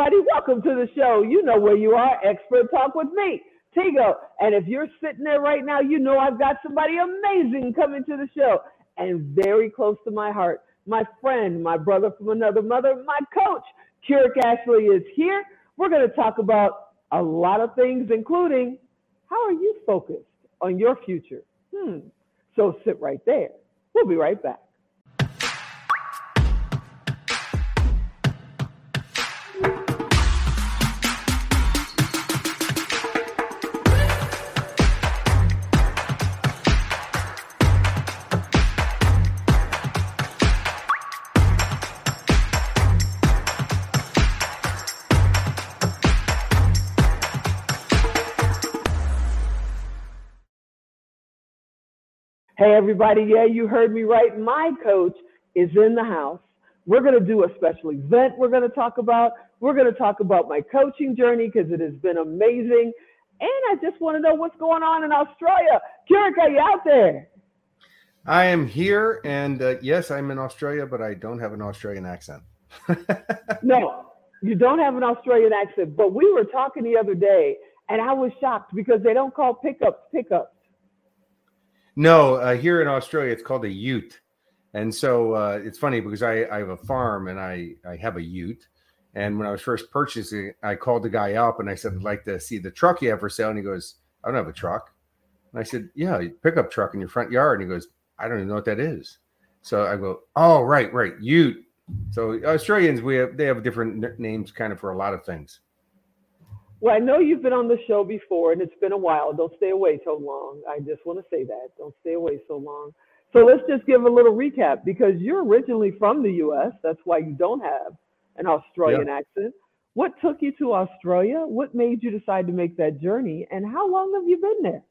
everybody. Welcome to the show. You know where you are. Expert Talk with me, Tigo. And if you're sitting there right now, you know I've got somebody amazing coming to the show and very close to my heart. My friend, my brother from another mother, my coach, Kurek Ashley is here. We're going to talk about a lot of things, including how are you focused on your future? Hmm. So sit right there. We'll be right back. Hey, everybody. Yeah, you heard me right. My coach is in the house. We're going to do a special event we're going to talk about. We're going to talk about my coaching journey because it has been amazing. And I just want to know what's going on in Australia. Kurek, are you out there? I am here. And uh, yes, I'm in Australia, but I don't have an Australian accent. no, you don't have an Australian accent. But we were talking the other day, and I was shocked because they don't call pickups pickups no, uh, here in Australia, it's called a ute. And so uh, it's funny because I, I, have a farm and I, I have a ute. And when I was first purchasing, I called the guy up and I said, I'd like to see the truck you have for sale. And he goes, I don't have a truck. And I said, Yeah, pickup truck in your front yard. And he goes, I don't even know what that is. So I go, Oh, right, right, ute. So Australians, we have they have different names kind of for a lot of things. Well, I know you've been on the show before and it's been a while. Don't stay away so long. I just want to say that. Don't stay away so long. So let's just give a little recap because you're originally from the US. That's why you don't have an Australian yeah. accent. What took you to Australia? What made you decide to make that journey? And how long have you been there?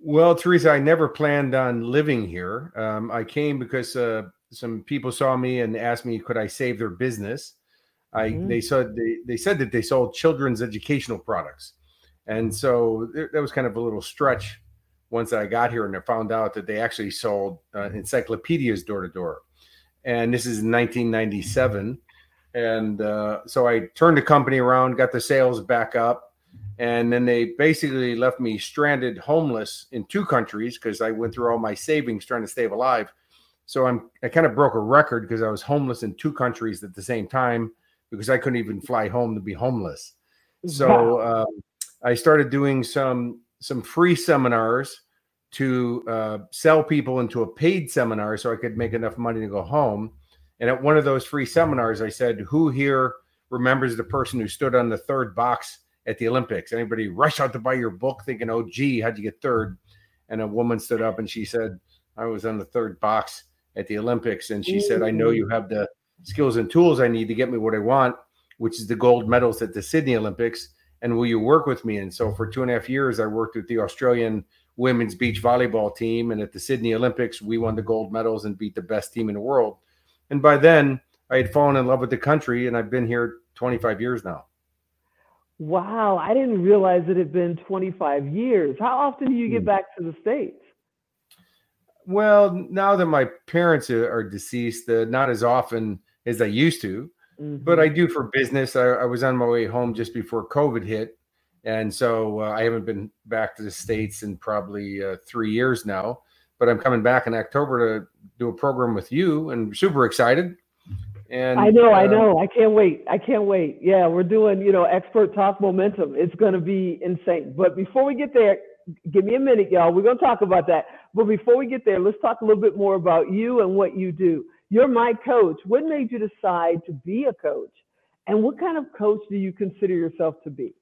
Well, Teresa, I never planned on living here. Um, I came because uh, some people saw me and asked me, could I save their business? I mm-hmm. they said they, they said that they sold children's educational products, and so that was kind of a little stretch once I got here and I found out that they actually sold uh, encyclopedias door to door, and this is 1997, and uh, so I turned the company around, got the sales back up, and then they basically left me stranded, homeless in two countries because I went through all my savings trying to stay alive. So I'm I kind of broke a record because I was homeless in two countries at the same time because I couldn't even fly home to be homeless. So um, I started doing some some free seminars to uh, sell people into a paid seminar so I could make enough money to go home. And at one of those free seminars, I said, "Who here remembers the person who stood on the third box at the Olympics? Anybody rush out to buy your book thinking, "Oh, gee, how'd you get third? And a woman stood up and she said, "I was on the third box at the Olympics." And she said, "I know you have the skills and tools I need to get me what I want, which is the gold medals at the Sydney Olympics. And will you work with me? And so for two and a half years, I worked with the Australian women's beach volleyball team. And at the Sydney Olympics, we won the gold medals and beat the best team in the world. And by then, I had fallen in love with the country, and I've been here 25 years now. Wow, I didn't realize it had been 25 years. How often do you get hmm. back to the States? Well, now that my parents are deceased, uh, not as often as I used to, mm-hmm. but I mm-hmm. do for business. I, I, was on my way home just before COVID hit. And so uh, I haven't been back to the States in probably uh, three years now, but I'm coming back in October to do a program with you and super excited. And I know, I uh, know. I can't wait. I can't wait. Yeah, we're doing, you know, expert talk momentum. It's going to be insane. But before we get there, give me a minute, y'all. We're going to talk about that. But before we get there, let's talk a little bit more about you and what you do. You're my coach. What made you decide to be a coach? And what kind of coach do you consider yourself to be?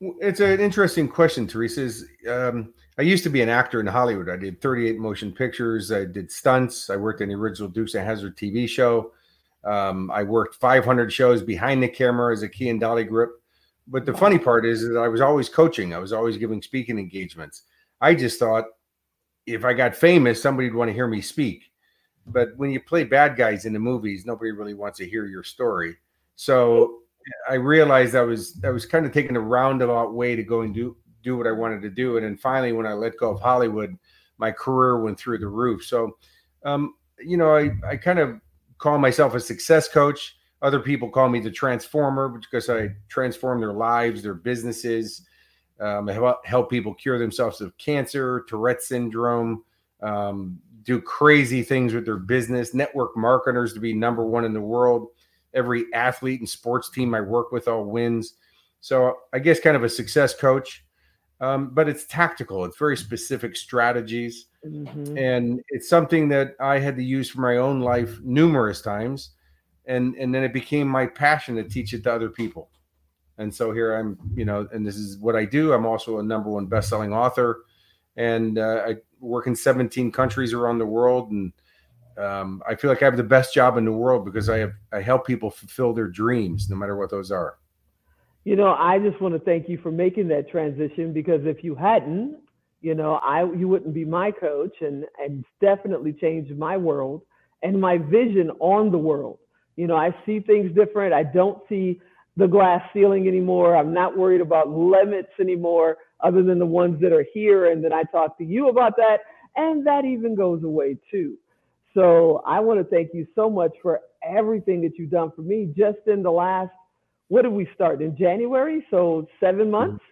It's an interesting question, Teresa. Um, I used to be an actor in Hollywood. I did 38 motion pictures. I did stunts. I worked in the original Dukes of Hazzard TV show. Um, I worked 500 shows behind the camera as a key and dolly grip. But the funny part is that I was always coaching. I was always giving speaking engagements. I just thought if I got famous, somebody would want to hear me speak. But when you play bad guys in the movies, nobody really wants to hear your story. So I realized I was I was kind of taking a roundabout way to go and do do what I wanted to do. And then finally, when I let go of Hollywood, my career went through the roof. So, um, you know, I I kind of call myself a success coach. Other people call me the transformer because I transform their lives, their businesses. Um, help, help people cure themselves of cancer, Tourette syndrome, um, do crazy things with their business, network marketers to be number one in the world. Every athlete and sports team I work with all wins. So I guess kind of a success coach, um, but it's tactical. It's very specific strategies, mm-hmm. and it's something that I had to use for my own life numerous times, and and then it became my passion to teach it to other people. And so here I'm, you know, and this is what I do. I'm also a number one best-selling author, and uh, I work in 17 countries around the world, and um, I feel like I have the best job in the world because I have I help people fulfill their dreams, no matter what those are. You know, I just want to thank you for making that transition because if you hadn't, you know, I you wouldn't be my coach, and and definitely changed my world and my vision on the world. You know, I see things different. I don't see the glass ceiling anymore. I'm not worried about limits anymore, other than the ones that are here. And then I talk to you about that, and that even goes away too. So I want to thank you so much for everything that you've done for me just in the last, what did we start in January? So seven mm-hmm. months.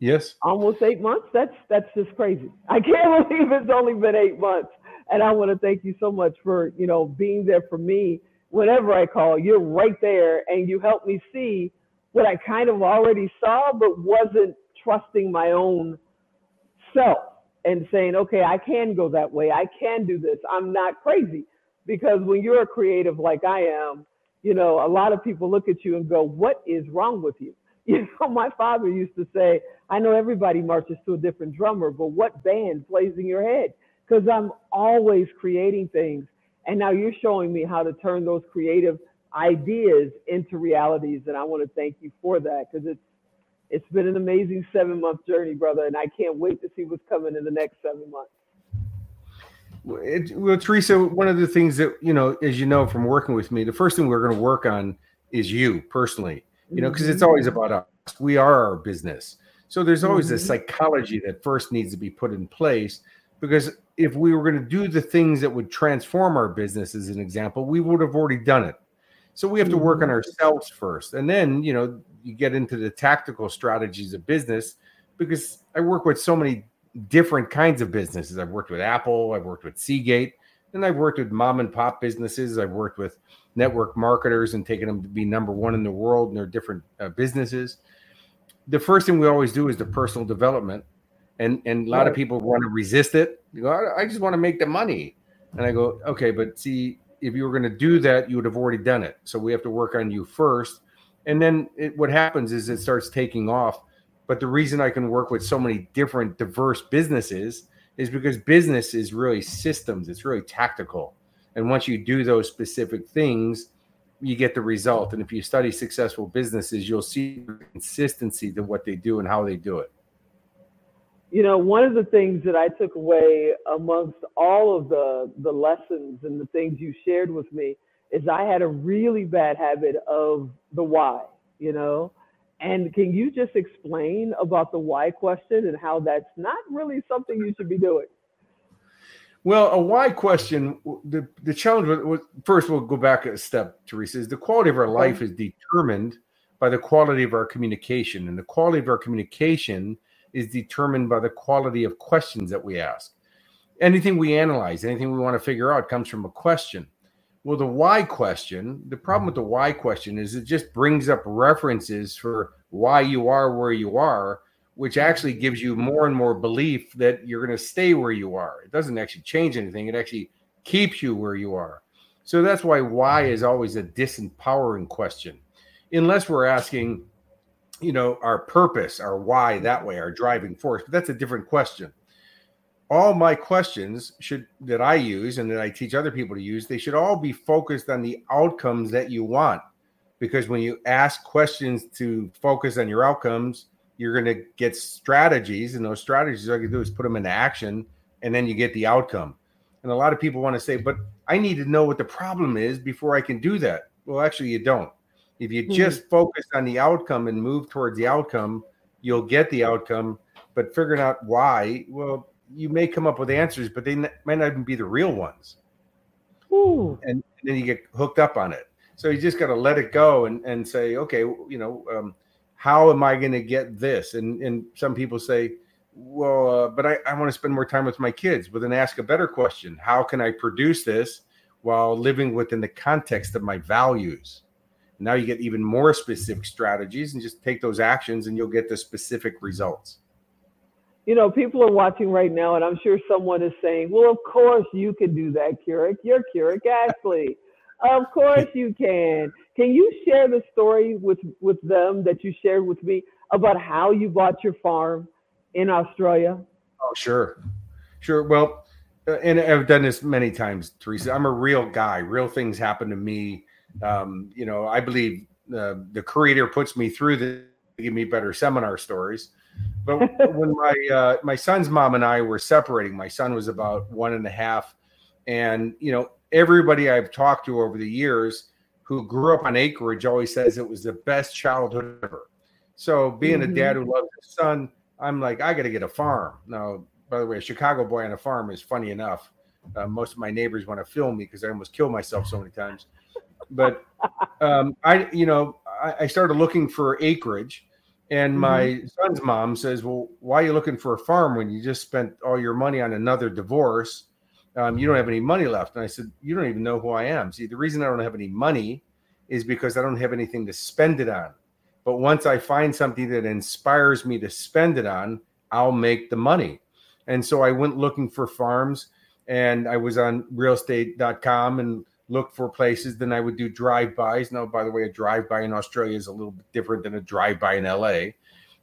Yes. Almost eight months. That's that's just crazy. I can't believe it's only been eight months. And I want to thank you so much for, you know, being there for me whenever I call, you're right there and you help me see what I kind of already saw, but wasn't trusting my own self and saying, okay, I can go that way. I can do this. I'm not crazy. Because when you're a creative like I am, you know, a lot of people look at you and go, what is wrong with you? You know, my father used to say, I know everybody marches to a different drummer, but what band plays in your head? Because I'm always creating things and now you're showing me how to turn those creative ideas into realities. And I want to thank you for that because it's it's been an amazing seven month journey, brother. And I can't wait to see what's coming in the next seven months. It, well, Teresa, one of the things that, you know, as you know from working with me, the first thing we're going to work on is you personally, you know, because it's mm-hmm. always about us. We are our business. So there's always mm-hmm. a psychology that first needs to be put in place because if we were going to do the things that would transform our business as an example we would have already done it so we have to work on mm-hmm. ourselves first and then you know you get into the tactical strategies of business because i work with so many different kinds of businesses. I've worked with apple i've worked with seagate and i've worked with mom and pop businesses. I've worked with network marketers and taken them to be number one in the world in their different uh, businesses. The first thing we always do is the personal development and and a lot of people want to resist it. You go, I, I just want to make the money, and I go, okay, but see, if you were going to do that, you would have already done it. So we have to work on you first, and then it, what happens is it starts taking off. But the reason I can work with so many different diverse businesses is because business is really systems. It's really tactical, and once you do those specific things, you get the result. And if you study successful businesses, you'll see consistency to what they do and how they do it you know, one of the things that I took away amongst all of the the lessons and the things you shared with me is I had a really bad habit of the why, you know. And can you just explain about the why question and how that's not really something you should be doing? Well, a why question, the, the challenge was first, we'll go back a step, Teresa, is the quality of our life is determined by the quality of our communication. And the quality of our communication is determined by the quality of questions that we ask. Anything we analyze, anything we want to figure out comes from a question. Well, the why question, the problem with mm-hmm. the why question is it just brings up references for why you are where you are, which actually gives you more and more belief that you're going to stay where you are. It doesn't actually change anything, it actually keeps you where you are. So that's why why mm-hmm. is always a disempowering question. Unless we're asking, you know, our purpose, our why that way, our driving force. But that's a different question. All my questions should that I use and that I teach other people to use, they should all be focused on the outcomes that you want. Because when you ask questions to focus on your outcomes, you're going to get strategies, and those strategies all you do is put them into action, and then you get the outcome. And a lot of people want to say, but I need to know what the problem is before I can do that. Well, actually, you don't. If you mm-hmm. just focus on the outcome and move towards the outcome, you'll get the outcome. But figuring out why, well, you may come up with answers, but they might not even be the real ones. And, and then you get hooked up on it. So you just got to let it go and, and say, okay, you know, um, how am I going to get this? And and some people say, well, uh, but I, I want to spend more time with my kids. But then ask a better question: How can I produce this while living within the context of my values? Now you get even more specific strategies, and just take those actions, and you'll get the specific results. You know, people are watching right now, and I'm sure someone is saying, "Well, of course you can do that, Kurek. You're Kurek Ashley." Of course you can. Can you share the story with with them that you shared with me about how you bought your farm in Australia? Oh, sure, sure. Well, uh, and I've done this many times, Teresa. I'm a real guy. Real things happen to me. Um, you know, I believe uh, the creator puts me through the give me better seminar stories. But when my uh, my son's mom and I were separating, my son was about one and a half, and you know, everybody I've talked to over the years who grew up on acreage always says it was the best childhood ever. So being mm-hmm. a dad who loves his son, I'm like, I got to get a farm. Now, by the way, a Chicago boy on a farm is funny enough. Uh, most of my neighbors want to film me because I almost killed myself so many times. But um, I, you know, I, I, started looking for acreage, and mm-hmm. my son's mom says, "Well, why are you looking for a farm when you just spent all your money on another divorce? Um, you don't have any money left." And I said, "You don't even know who I am. See, the reason I don't have any money is because I don't have anything to spend it on." But once I find something that inspires me to spend it on, I'll make the money. And so I went looking for farms and I was on realestate.com and looked for places. Then I would do drive-bys. Now, by the way, a drive-by in Australia is a little bit different than a drive-by in LA.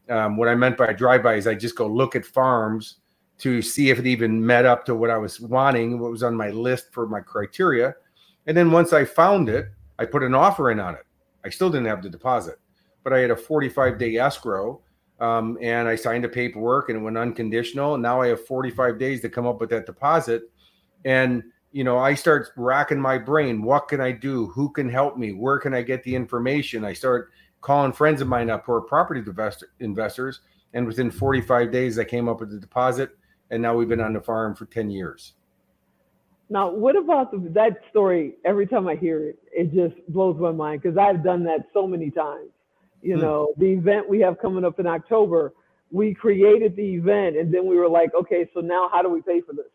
Um, what I meant by a drive-by is I just go look at farms to see if it even met up to what I was wanting, what was on my list for my criteria. And then once I found it, I put an offer in on it. I still didn't have the deposit but I had a 45 day escrow. Um, and I signed the paperwork and it went unconditional. Now I have 45 days to come up with that deposit. And you know, I start racking my brain. What can I do? Who can help me? Where can I get the information? I start calling friends of mine up who are property investor, investors. And within 45 days, I came up with the deposit. And now we've been on the farm for 10 years. Now, what about the, that story? Every time I hear it, it just blows my mind because I've done that so many times. You mm. know, the event we have coming up in October, we created the event and then we were like, okay, so now how do we pay for this?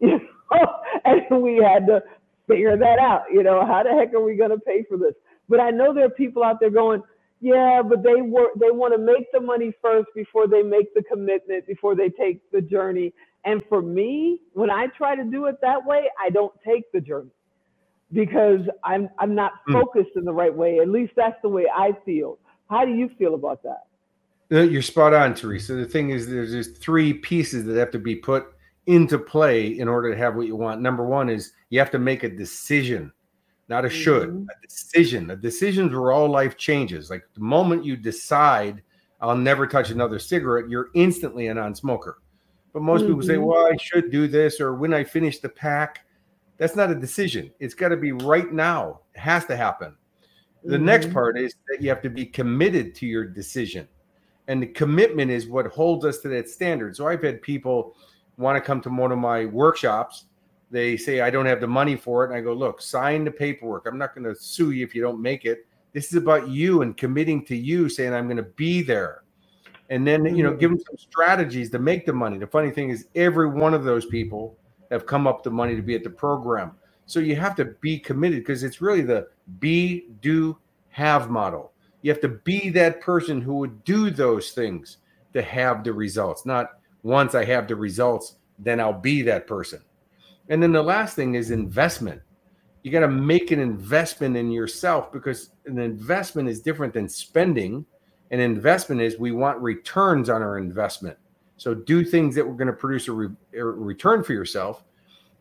You know, and we had to figure that out. You know, how the heck are we going to pay for this? But I know there are people out there going, yeah, but they work, they want to make the money first before they make the commitment, before they take the journey. And for me, when I try to do it that way, I don't take the journey because I'm I'm not mm. focused in the right way. At least that's the way I feel. How do you feel about that? You're spot on, Teresa. The thing is, there's just three pieces that have to be put into play in order to have what you want. Number one is you have to make a decision, not a mm-hmm. should, a decision. A decisions where all life changes. Like the moment you decide, I'll never touch another cigarette, you're instantly a non smoker. But most mm-hmm. people say, mm-hmm. well, I should do this, or when I finish the pack. That's not a decision. It's got to be right now. It has to happen. The mm-hmm. next part is that you have to be committed to your decision. And the commitment is what holds us to that standard. So I've had people want to come to one of my workshops. They say, I don't have the money for it. And I go, look, sign the paperwork. I'm not going to sue you if you don't make it. This is about you and committing to you, saying, I'm going to be there. And then, you know, give mm-hmm. them some strategies to make the money. The funny thing is, every one of those people have come up the money to be at the program. So you have to be committed because it's really the be, do, have model. You have to be that person who would do those things to have the results, not once I have the results, then I'll be that person. And then the last thing is investment. You got to make an investment in yourself because an investment is different than spending. An investment is we want returns on our investment. So do things that we're going to produce a, re- a return for yourself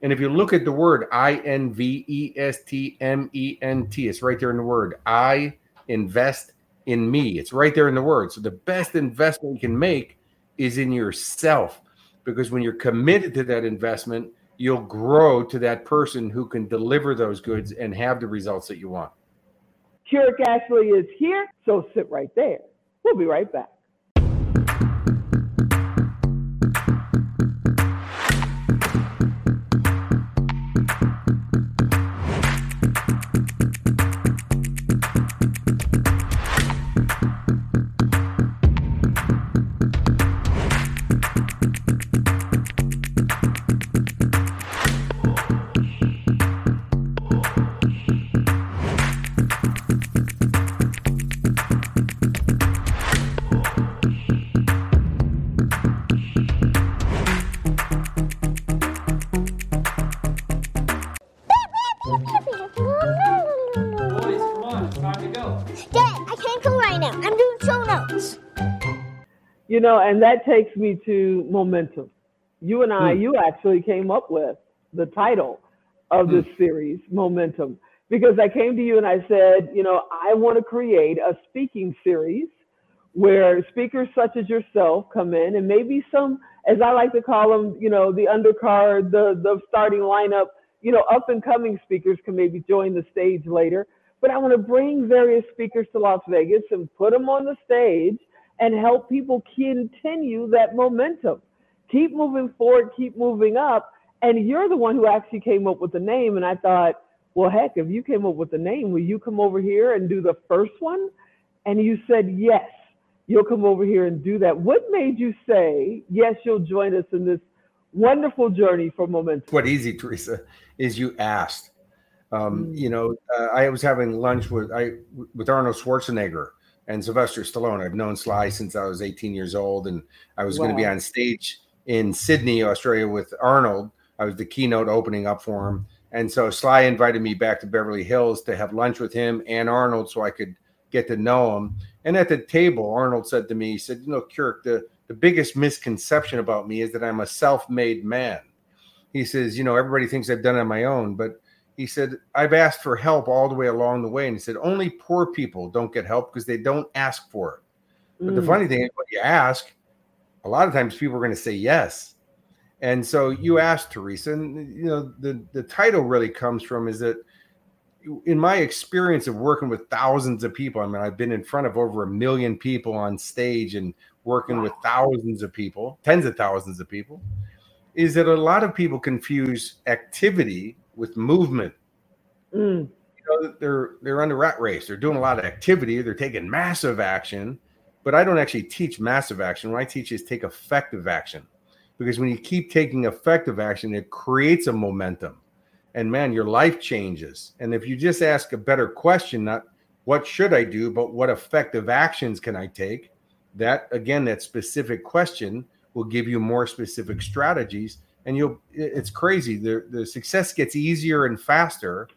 and if you look at the word I N V E S T M E N T, it's right there in the word. I invest in me. It's right there in the word. So the best investment you can make is in yourself because when you're committed to that investment, you'll grow to that person who can deliver those goods and have the results that you want. Kurek Ashley is here, so sit right there. We'll be right back. You know, and that takes me to momentum. You and I, Hmm. you actually came up with the title of this series, Momentum, because I came to you and I said, you know, I want to create a speaking series where speakers such as yourself come in and maybe some, as I like to call them, you know, the undercard, the, the starting lineup, you know, up and coming speakers can maybe join the stage later. But I want to bring various speakers to Las Vegas and put them on the stage and help people continue that momentum. Keep moving forward, keep moving up. And you're the one who actually came up with the name. And I thought, well, heck, if you came up with the name, will you come over here and do the first one? And you said, yes, you'll come over here and do that. What made you say, yes, you'll join us in this wonderful journey for momentum? What easy, Teresa, is you asked. Um, Mm. You know, uh, I was having lunch with I with Arnold Schwarzenegger and Sylvester Stallone. I've known Sly mm-hmm. since I was 18 years old, and I was going to be on stage in Sydney, Australia, with Arnold. I was the keynote opening up for him, and so Sly invited me back to Beverly Hills to have lunch with him and Arnold, so I could get to know him. And at the table, Arnold said to me, he said, "You know, Kirk, the the biggest misconception about me is that I'm a self-made man." He says, "You know, everybody thinks I've done it on my own, but." He said, I've asked for help all the way along the way. And he said, only poor people don't get help because they don't ask for it. But the Mm. funny thing is, when you ask, a lot of times people are going to say yes. And so you asked Teresa, and you know the the title really comes from is that in my experience of working with thousands of people, I mean, I've been in front of over a million people on stage and working with thousands of people, tens of thousands of people, is that a lot of people confuse activity with movement Mm. you know they're they're on the rat race. They're doing a lot of activity. They're taking massive action, but I don't actually teach massive action. What I teach is take effective action, because when you keep taking effective action, it creates a momentum, and man, your life changes. And if you just ask a better question, not what should I do, but what effective actions can I take, that again, that specific question will give you more specific strategies. And you'll it's crazy. The the success gets easier and faster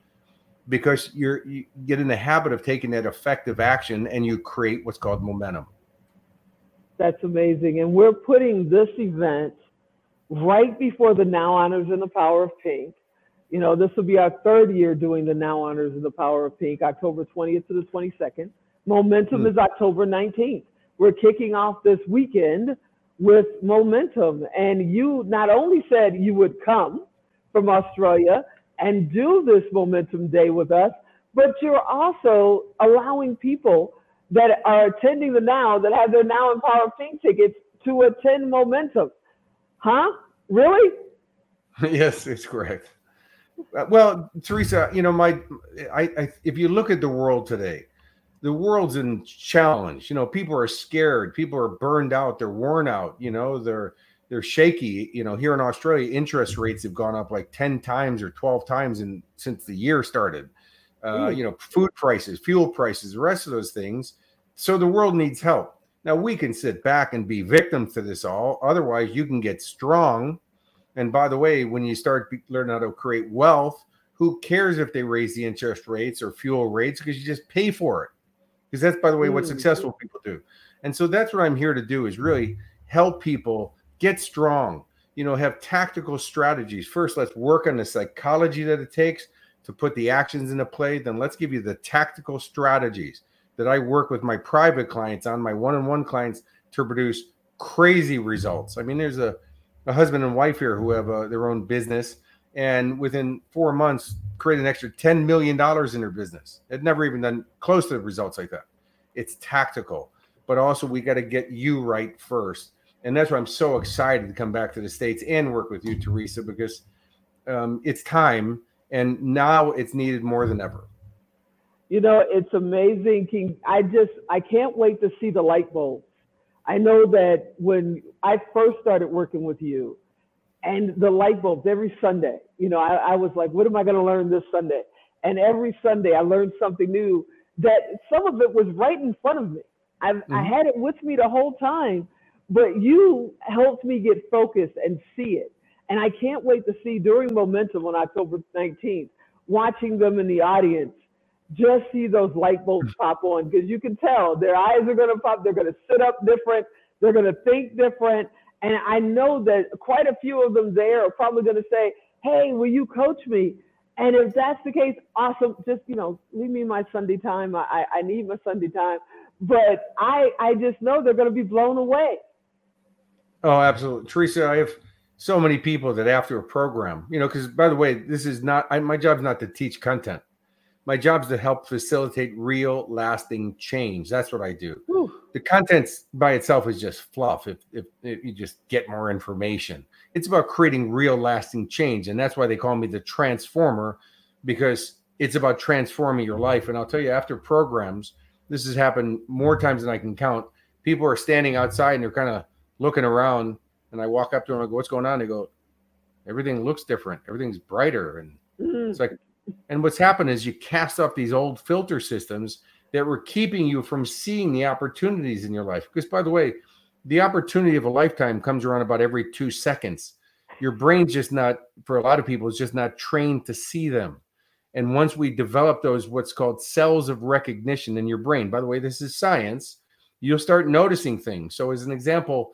because you're you get in the habit of taking that effective action and you create what's called momentum. That's amazing. And we're putting this event right before the Now Honors and the Power of Pink. You know, this will be our third year doing the Now Honors and the Power of Pink, October 20th to the 22nd. Momentum Hmm. is October 19th. We're kicking off this weekend with momentum. And you not only said you would come from Australia and do this momentum day with us, but you're also allowing people that are attending the now that have their now in Power Pink tickets to attend momentum. Huh? Really? yes, it's correct. Uh, Well, Teresa, you know, my, I, I, if you look at the world today, the world's in challenge. You know, people are scared. People are burned out. They're worn out. You know, they're they're shaky. You know, here in Australia, interest rates have gone up like ten times or twelve times in since the year started. Uh, you know, food prices, fuel prices, the rest of those things. So the world needs help. Now we can sit back and be victims to this all. Otherwise, you can get strong. And by the way, when you start learning how to create wealth, who cares if they raise the interest rates or fuel rates because you just pay for it. Because that's by the way what Mm. successful people do. And so that's what I'm here to do is really help people get strong. You know, have tactical strategies. First, let's work on the psychology that it takes to put the actions into play. Then let's give you the tactical strategies that I work with my private clients on, my one-on-one clients to produce crazy results. I mean, there's a, a husband and wife here who have uh their own business, and within four months, create an extra ten million dollars in their business. They'd never even done close to the results like that. It's tactical, but also we got to get you right first, and that's why I'm so excited to come back to the states and work with you, Teresa, because um, it's time, and now it's needed more than ever. You know, it's amazing, King. I just, I can't wait to see the light bulbs. I know that when I first started working with you and the light bulbs every Sunday, you know, I, I was like, what am I going to learn this Sunday? And every Sunday I learned something new that some of it was right in front of me. I, I Mhm. had it with me the whole time, but you helped me get focused and see it. And I can't wait to see during Momentum on October 19th, watching them in the audience just see those light bulbs pop on because you can tell their eyes are going to pop. They're going to sit up different. They're going to think different. And I know that quite a few of them there are probably going to say, Hey, will you coach me? And if that's the case, awesome. Just, you know, leave me my Sunday time. I, I need my Sunday time. But I, I just know they're going to be blown away. Oh, absolutely. Teresa, I have so many people that after a program, you know, because by the way, this is not I, my job is not to teach content. My job is to help facilitate real, lasting change. That's what I do. Whew. The content by itself is just fluff. If, if, if you just get more information, it's about creating real, lasting change, and that's why they call me the transformer, because it's about transforming your life. And I'll tell you, after programs, this has happened more times than I can count. People are standing outside and they're kind of looking around and I walk up to them and I go, What's going on? They go, Everything looks different. Everything's brighter. And mm-hmm. it's like, and what's happened is you cast off these old filter systems that were keeping you from seeing the opportunities in your life. Because, by the way, the opportunity of a lifetime comes around about every two seconds. Your brain's just not, for a lot of people, is just not trained to see them. And once we develop those, what's called cells of recognition in your brain, by the way, this is science, you'll start noticing things. So, as an example,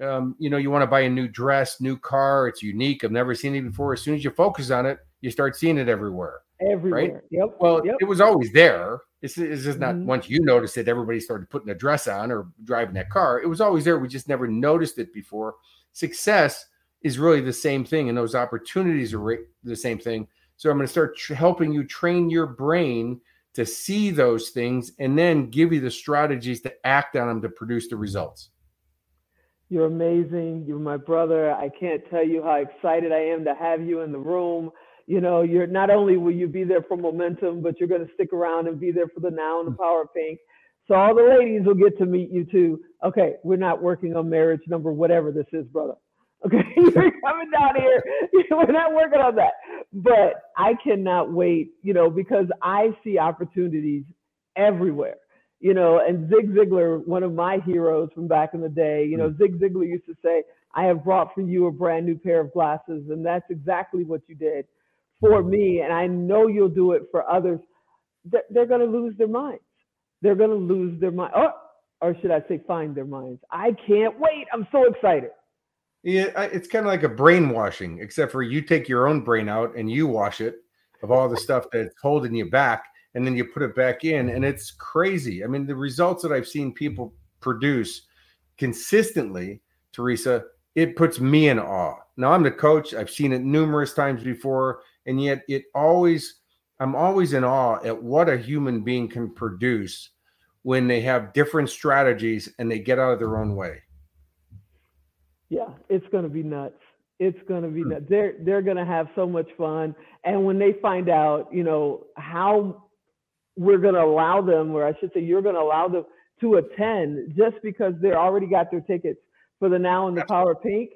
um, you know, you want to buy a new dress, new car. It's unique. I've never seen it before. As soon as you focus on it, you start seeing it everywhere. Everywhere. Right? Yep. Well, yep. it was always there. It's, it's just not mm-hmm. once you noticed it, everybody started putting a dress on or driving that car. It was always there. We just never noticed it before. Success is really the same thing, and those opportunities are the same thing. So I'm going to start tr- helping you train your brain to see those things and then give you the strategies to act on them to produce the results. You're amazing. You're my brother. I can't tell you how excited I am to have you in the room. You know, you're not only will you be there for momentum, but you're going to stick around and be there for the now and the power of pink. So all the ladies will get to meet you too. Okay, we're not working on marriage number whatever this is, brother. Okay, you're coming down here. we're not working on that. But I cannot wait, you know, because I see opportunities everywhere you know, and Zig Ziglar, one of my heroes from back in the day, you know, mm. Zig Ziglar used to say, I have brought for you a brand new pair of glasses. And that's exactly what you did for me. And I know you'll do it for others. They're, they're going to lose their minds. They're going to lose their mind. Oh, or should I say, find their minds? I can't wait. I'm so excited. Yeah, it's kind of like a brainwashing, except for you take your own brain out and you wash it of all the stuff that's holding you back and then you put it back in and it's crazy i mean the results that i've seen people produce consistently teresa it puts me in awe now i'm the coach i've seen it numerous times before and yet it always i'm always in awe at what a human being can produce when they have different strategies and they get out of their own way yeah it's going to be nuts it's going to be hmm. nuts. they're they're going to have so much fun and when they find out you know how we're going to allow them, or I should say, you're going to allow them to attend just because they're already got their tickets for the Now and the Power Pink.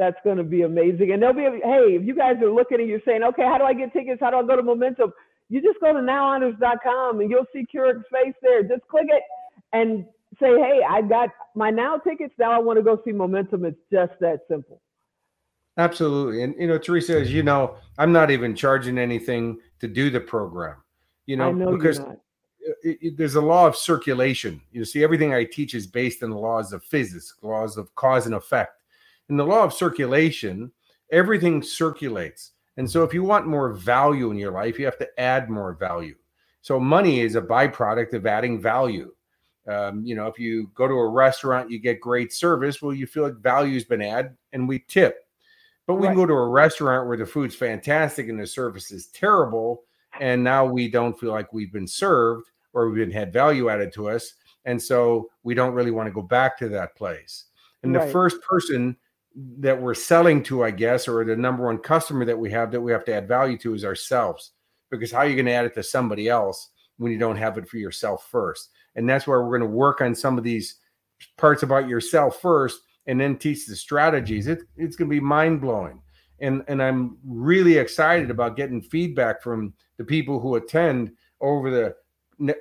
That's going to be amazing. And they'll be, hey, if you guys are looking and you're saying, okay, how do I get tickets? How do I go to Momentum? You just go to nowhonors.com and you'll see Kurek's face there. Just click it and say, hey, I got my Now tickets. Now I want to go see Momentum. It's just that simple. Absolutely. And, you know, Teresa, as you know, I'm not even charging anything to do the program you know, know because it, it, there's a law of circulation. You see, everything I teach is based on the laws of physics, laws of cause and effect. In the law of circulation, everything circulates. And so, if you want more value in your life, you have to add more value. So, money is a byproduct of adding value. Um, you know, if you go to a restaurant, you get great service. Well, you feel like value's been added, and we tip. But we right. go to a restaurant where the food's fantastic and the service is terrible, and now we don't feel like we've been served or we've been had value added to us and so we don't really want to go back to that place and right. the first person that we're selling to i guess or the number one customer that we have that we have to add value to is ourselves. Because how are you going to add it to somebody else when you don't have it for yourself first? And that's where we're going to work on some of these parts about yourself first and then teach the strategies. It, it's going to be mind-blowing. And and I'm really excited about getting feedback from the people who attend over the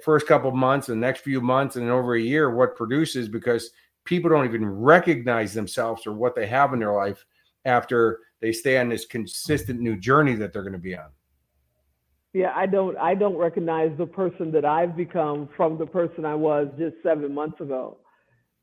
first couple months and next few months and over a year what produces because people don't even recognize themselves or what they have in their life after they stay on this consistent new journey that they're going to be on Yeah, I don't I don't recognize the person that I've become from the person I was just seven months ago.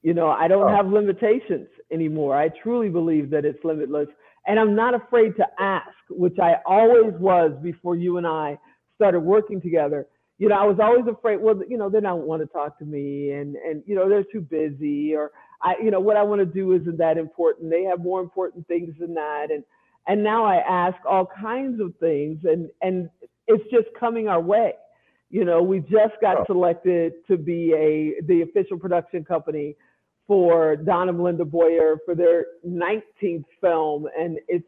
You know, I don't Oh. have limitations anymore. I truly believe that it's limitless. And I'm not afraid to ask, which I always was before you and I started working together. You know, I was always afraid, well, you know, they don't want to talk to me and and you know, they're too busy or I you know, what I want to do isn't that important. They have more important things than that. And and now I ask all kinds of things and and it's just coming our way. You know, we just got Oh. selected to be a the official production company for Don and Melinda Boyer for their 19th film, and it's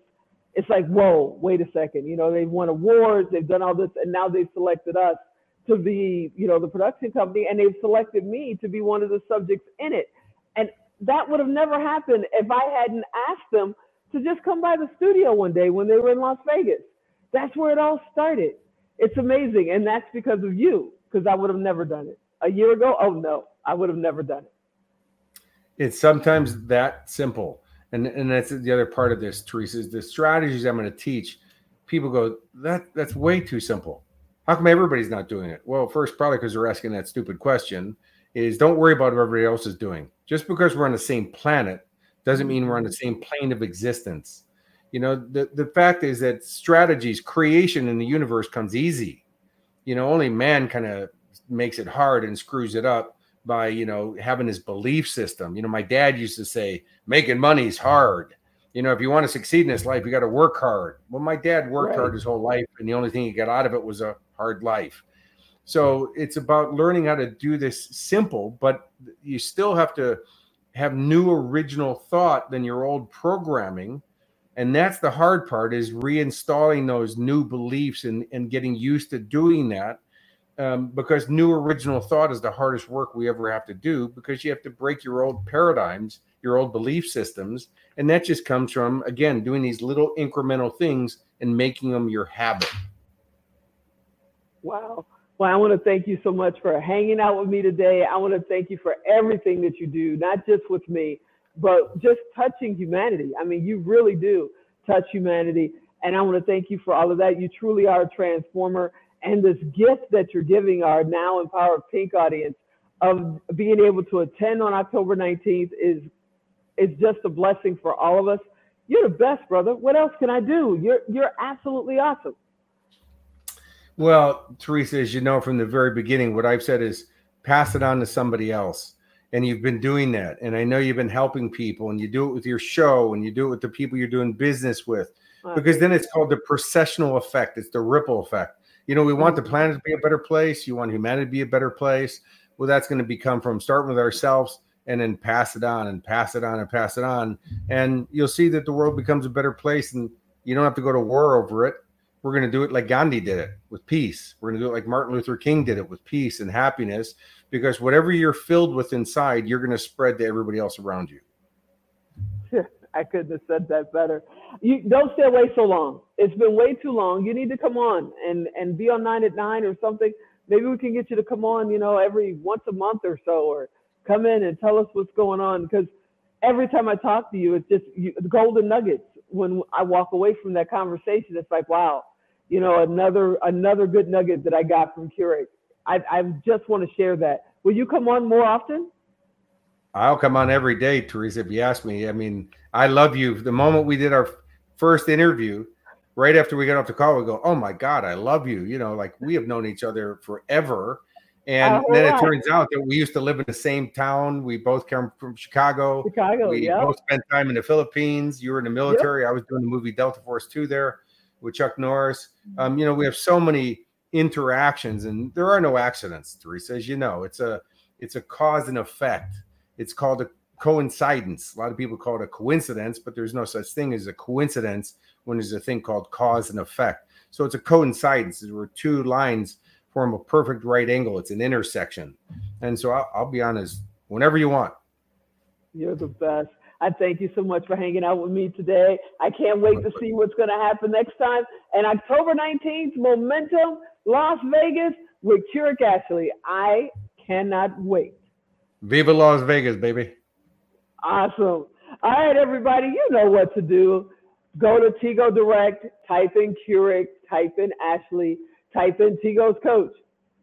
it's like whoa, wait a second. You know, they've won awards, they've done all this, and now they've selected us to be, you know, the production company, and they've selected me to be one of the subjects in it. And that would have never happened if I hadn't asked them to just come by the studio one day when they were in Las Vegas. That's where it all started. It's amazing. And that's because of you, because I would have never done it. A year ago, oh no, I would have never done it. It's sometimes that simple. And and that's the other part of this, Teresa, is the strategies I'm going to teach. People go, that that's way too simple. How come everybody's not doing it? Well, first, probably because they're asking that stupid question. Is don't worry about what everybody else is doing. Just because we're on the same planet doesn't mean we're on the same plane of existence. You know, the, the fact is that strategies, creation in the universe comes easy. You know, only man kind of makes it hard and screws it up by you know having his belief system you know my dad used to say making money's hard you know if you want to succeed in this life you got to work hard. Well my dad worked Right. hard his whole life and the only thing he got out of it was a hard life. So it's about learning how to do this simple but you still have to have new original thought than your old programming. And that's the hard part is reinstalling those new beliefs and, and getting used to doing that um, because new original thought is the hardest work we ever have to do because you have to break your old paradigms your old belief systems and that just comes from again doing these little incremental things and making them your habit Wow. Well, I want to thank you so much for hanging out with me today. I want to thank you for everything that you do, not just with me, but just touching humanity. I mean, you really do touch humanity. And I want to thank you for all of that. You truly are a transformer. And this gift that you're giving our now empowered pink audience of being able to attend on October 19th is is just a blessing for all of us. You're the best, brother. What else can I do? You're you're absolutely awesome. Well, Teresa, as you know from the very beginning, what I've said is pass it on to somebody else. And you've been doing that. And I know you've been helping people and you do it with your show and you do it with the people you're doing business with. Because then it's called the processional effect. It's the ripple effect. You know, we want the mm-hmm. planet to be a better place. You want humanity to be a better place. Well, that's going to become from starting with ourselves and then pass it on and pass it on and pass it on. And you'll see that the world becomes a better place and you don't have to go to war over it we're going to do it like Gandhi did it with peace. We're going to do it like Martin Luther King did it with peace and happiness because whatever you're filled with inside, you're going to spread to everybody else around you. I couldn't have said that better. You don't stay away so long. It's been way too long. You need to come on and and be on nine at nine or something. Maybe we can get you to come on, you know, every once a month or so, or come in and tell us what's going on. Because every time I talk to you, it's just you, golden nuggets. When I walk away from that conversation, it's like, wow, you know, another another good nugget that I got from Kurek. I I just want to share that. Will you come on more often? I'll come on every day, Teresa, if you ask me. I mean, I love you. The moment we did our first interview, right after we got off the call, we go, Oh my God, I love you. You know, like we have known each other forever. And whole then it turns out that we used to live in the same town. We both come from Chicago. Chicago, we yeah. both spent time in the Philippines. You were in the military. I was doing the movie Delta Force 2 there with Chuck Norris. Um, you know, we have so many interactions and there are no accidents, Teresa, as you know. It's a it's a cause and effect. It's called a coincidence. A lot of people call it a coincidence, but there's no such thing as a coincidence when there's a thing called cause and effect. So it's a coincidence. There were two lines form a perfect right angle. It's an intersection. And so I'll, I'll be honest, whenever you want. You're the best. I thank you so much for hanging out with me today. I can't wait to see what's going to happen next time. And October 19th, Momentum, Las Vegas with Kurek Ashley. I cannot wait. Viva Las Vegas, baby. Awesome. All right, everybody, you know what to do. Go to Tigo Direct, type in Kurek, type in Ashley, type in Tigo's coach.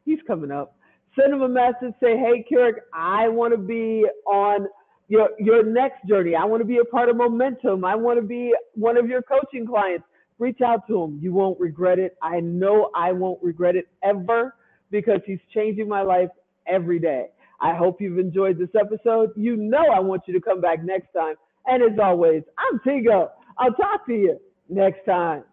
He's coming up. Send him a message. Say, hey, Kurek, I want to be on your your next journey. I want to be a part of momentum. I want to be one of your coaching clients. Reach out to him. You won't regret it. I know I won't regret it ever because he's changing my life every day. I hope you've enjoyed this episode. You know I want you to come back next time. And as always, I'm Tigo. I'll talk to you next time.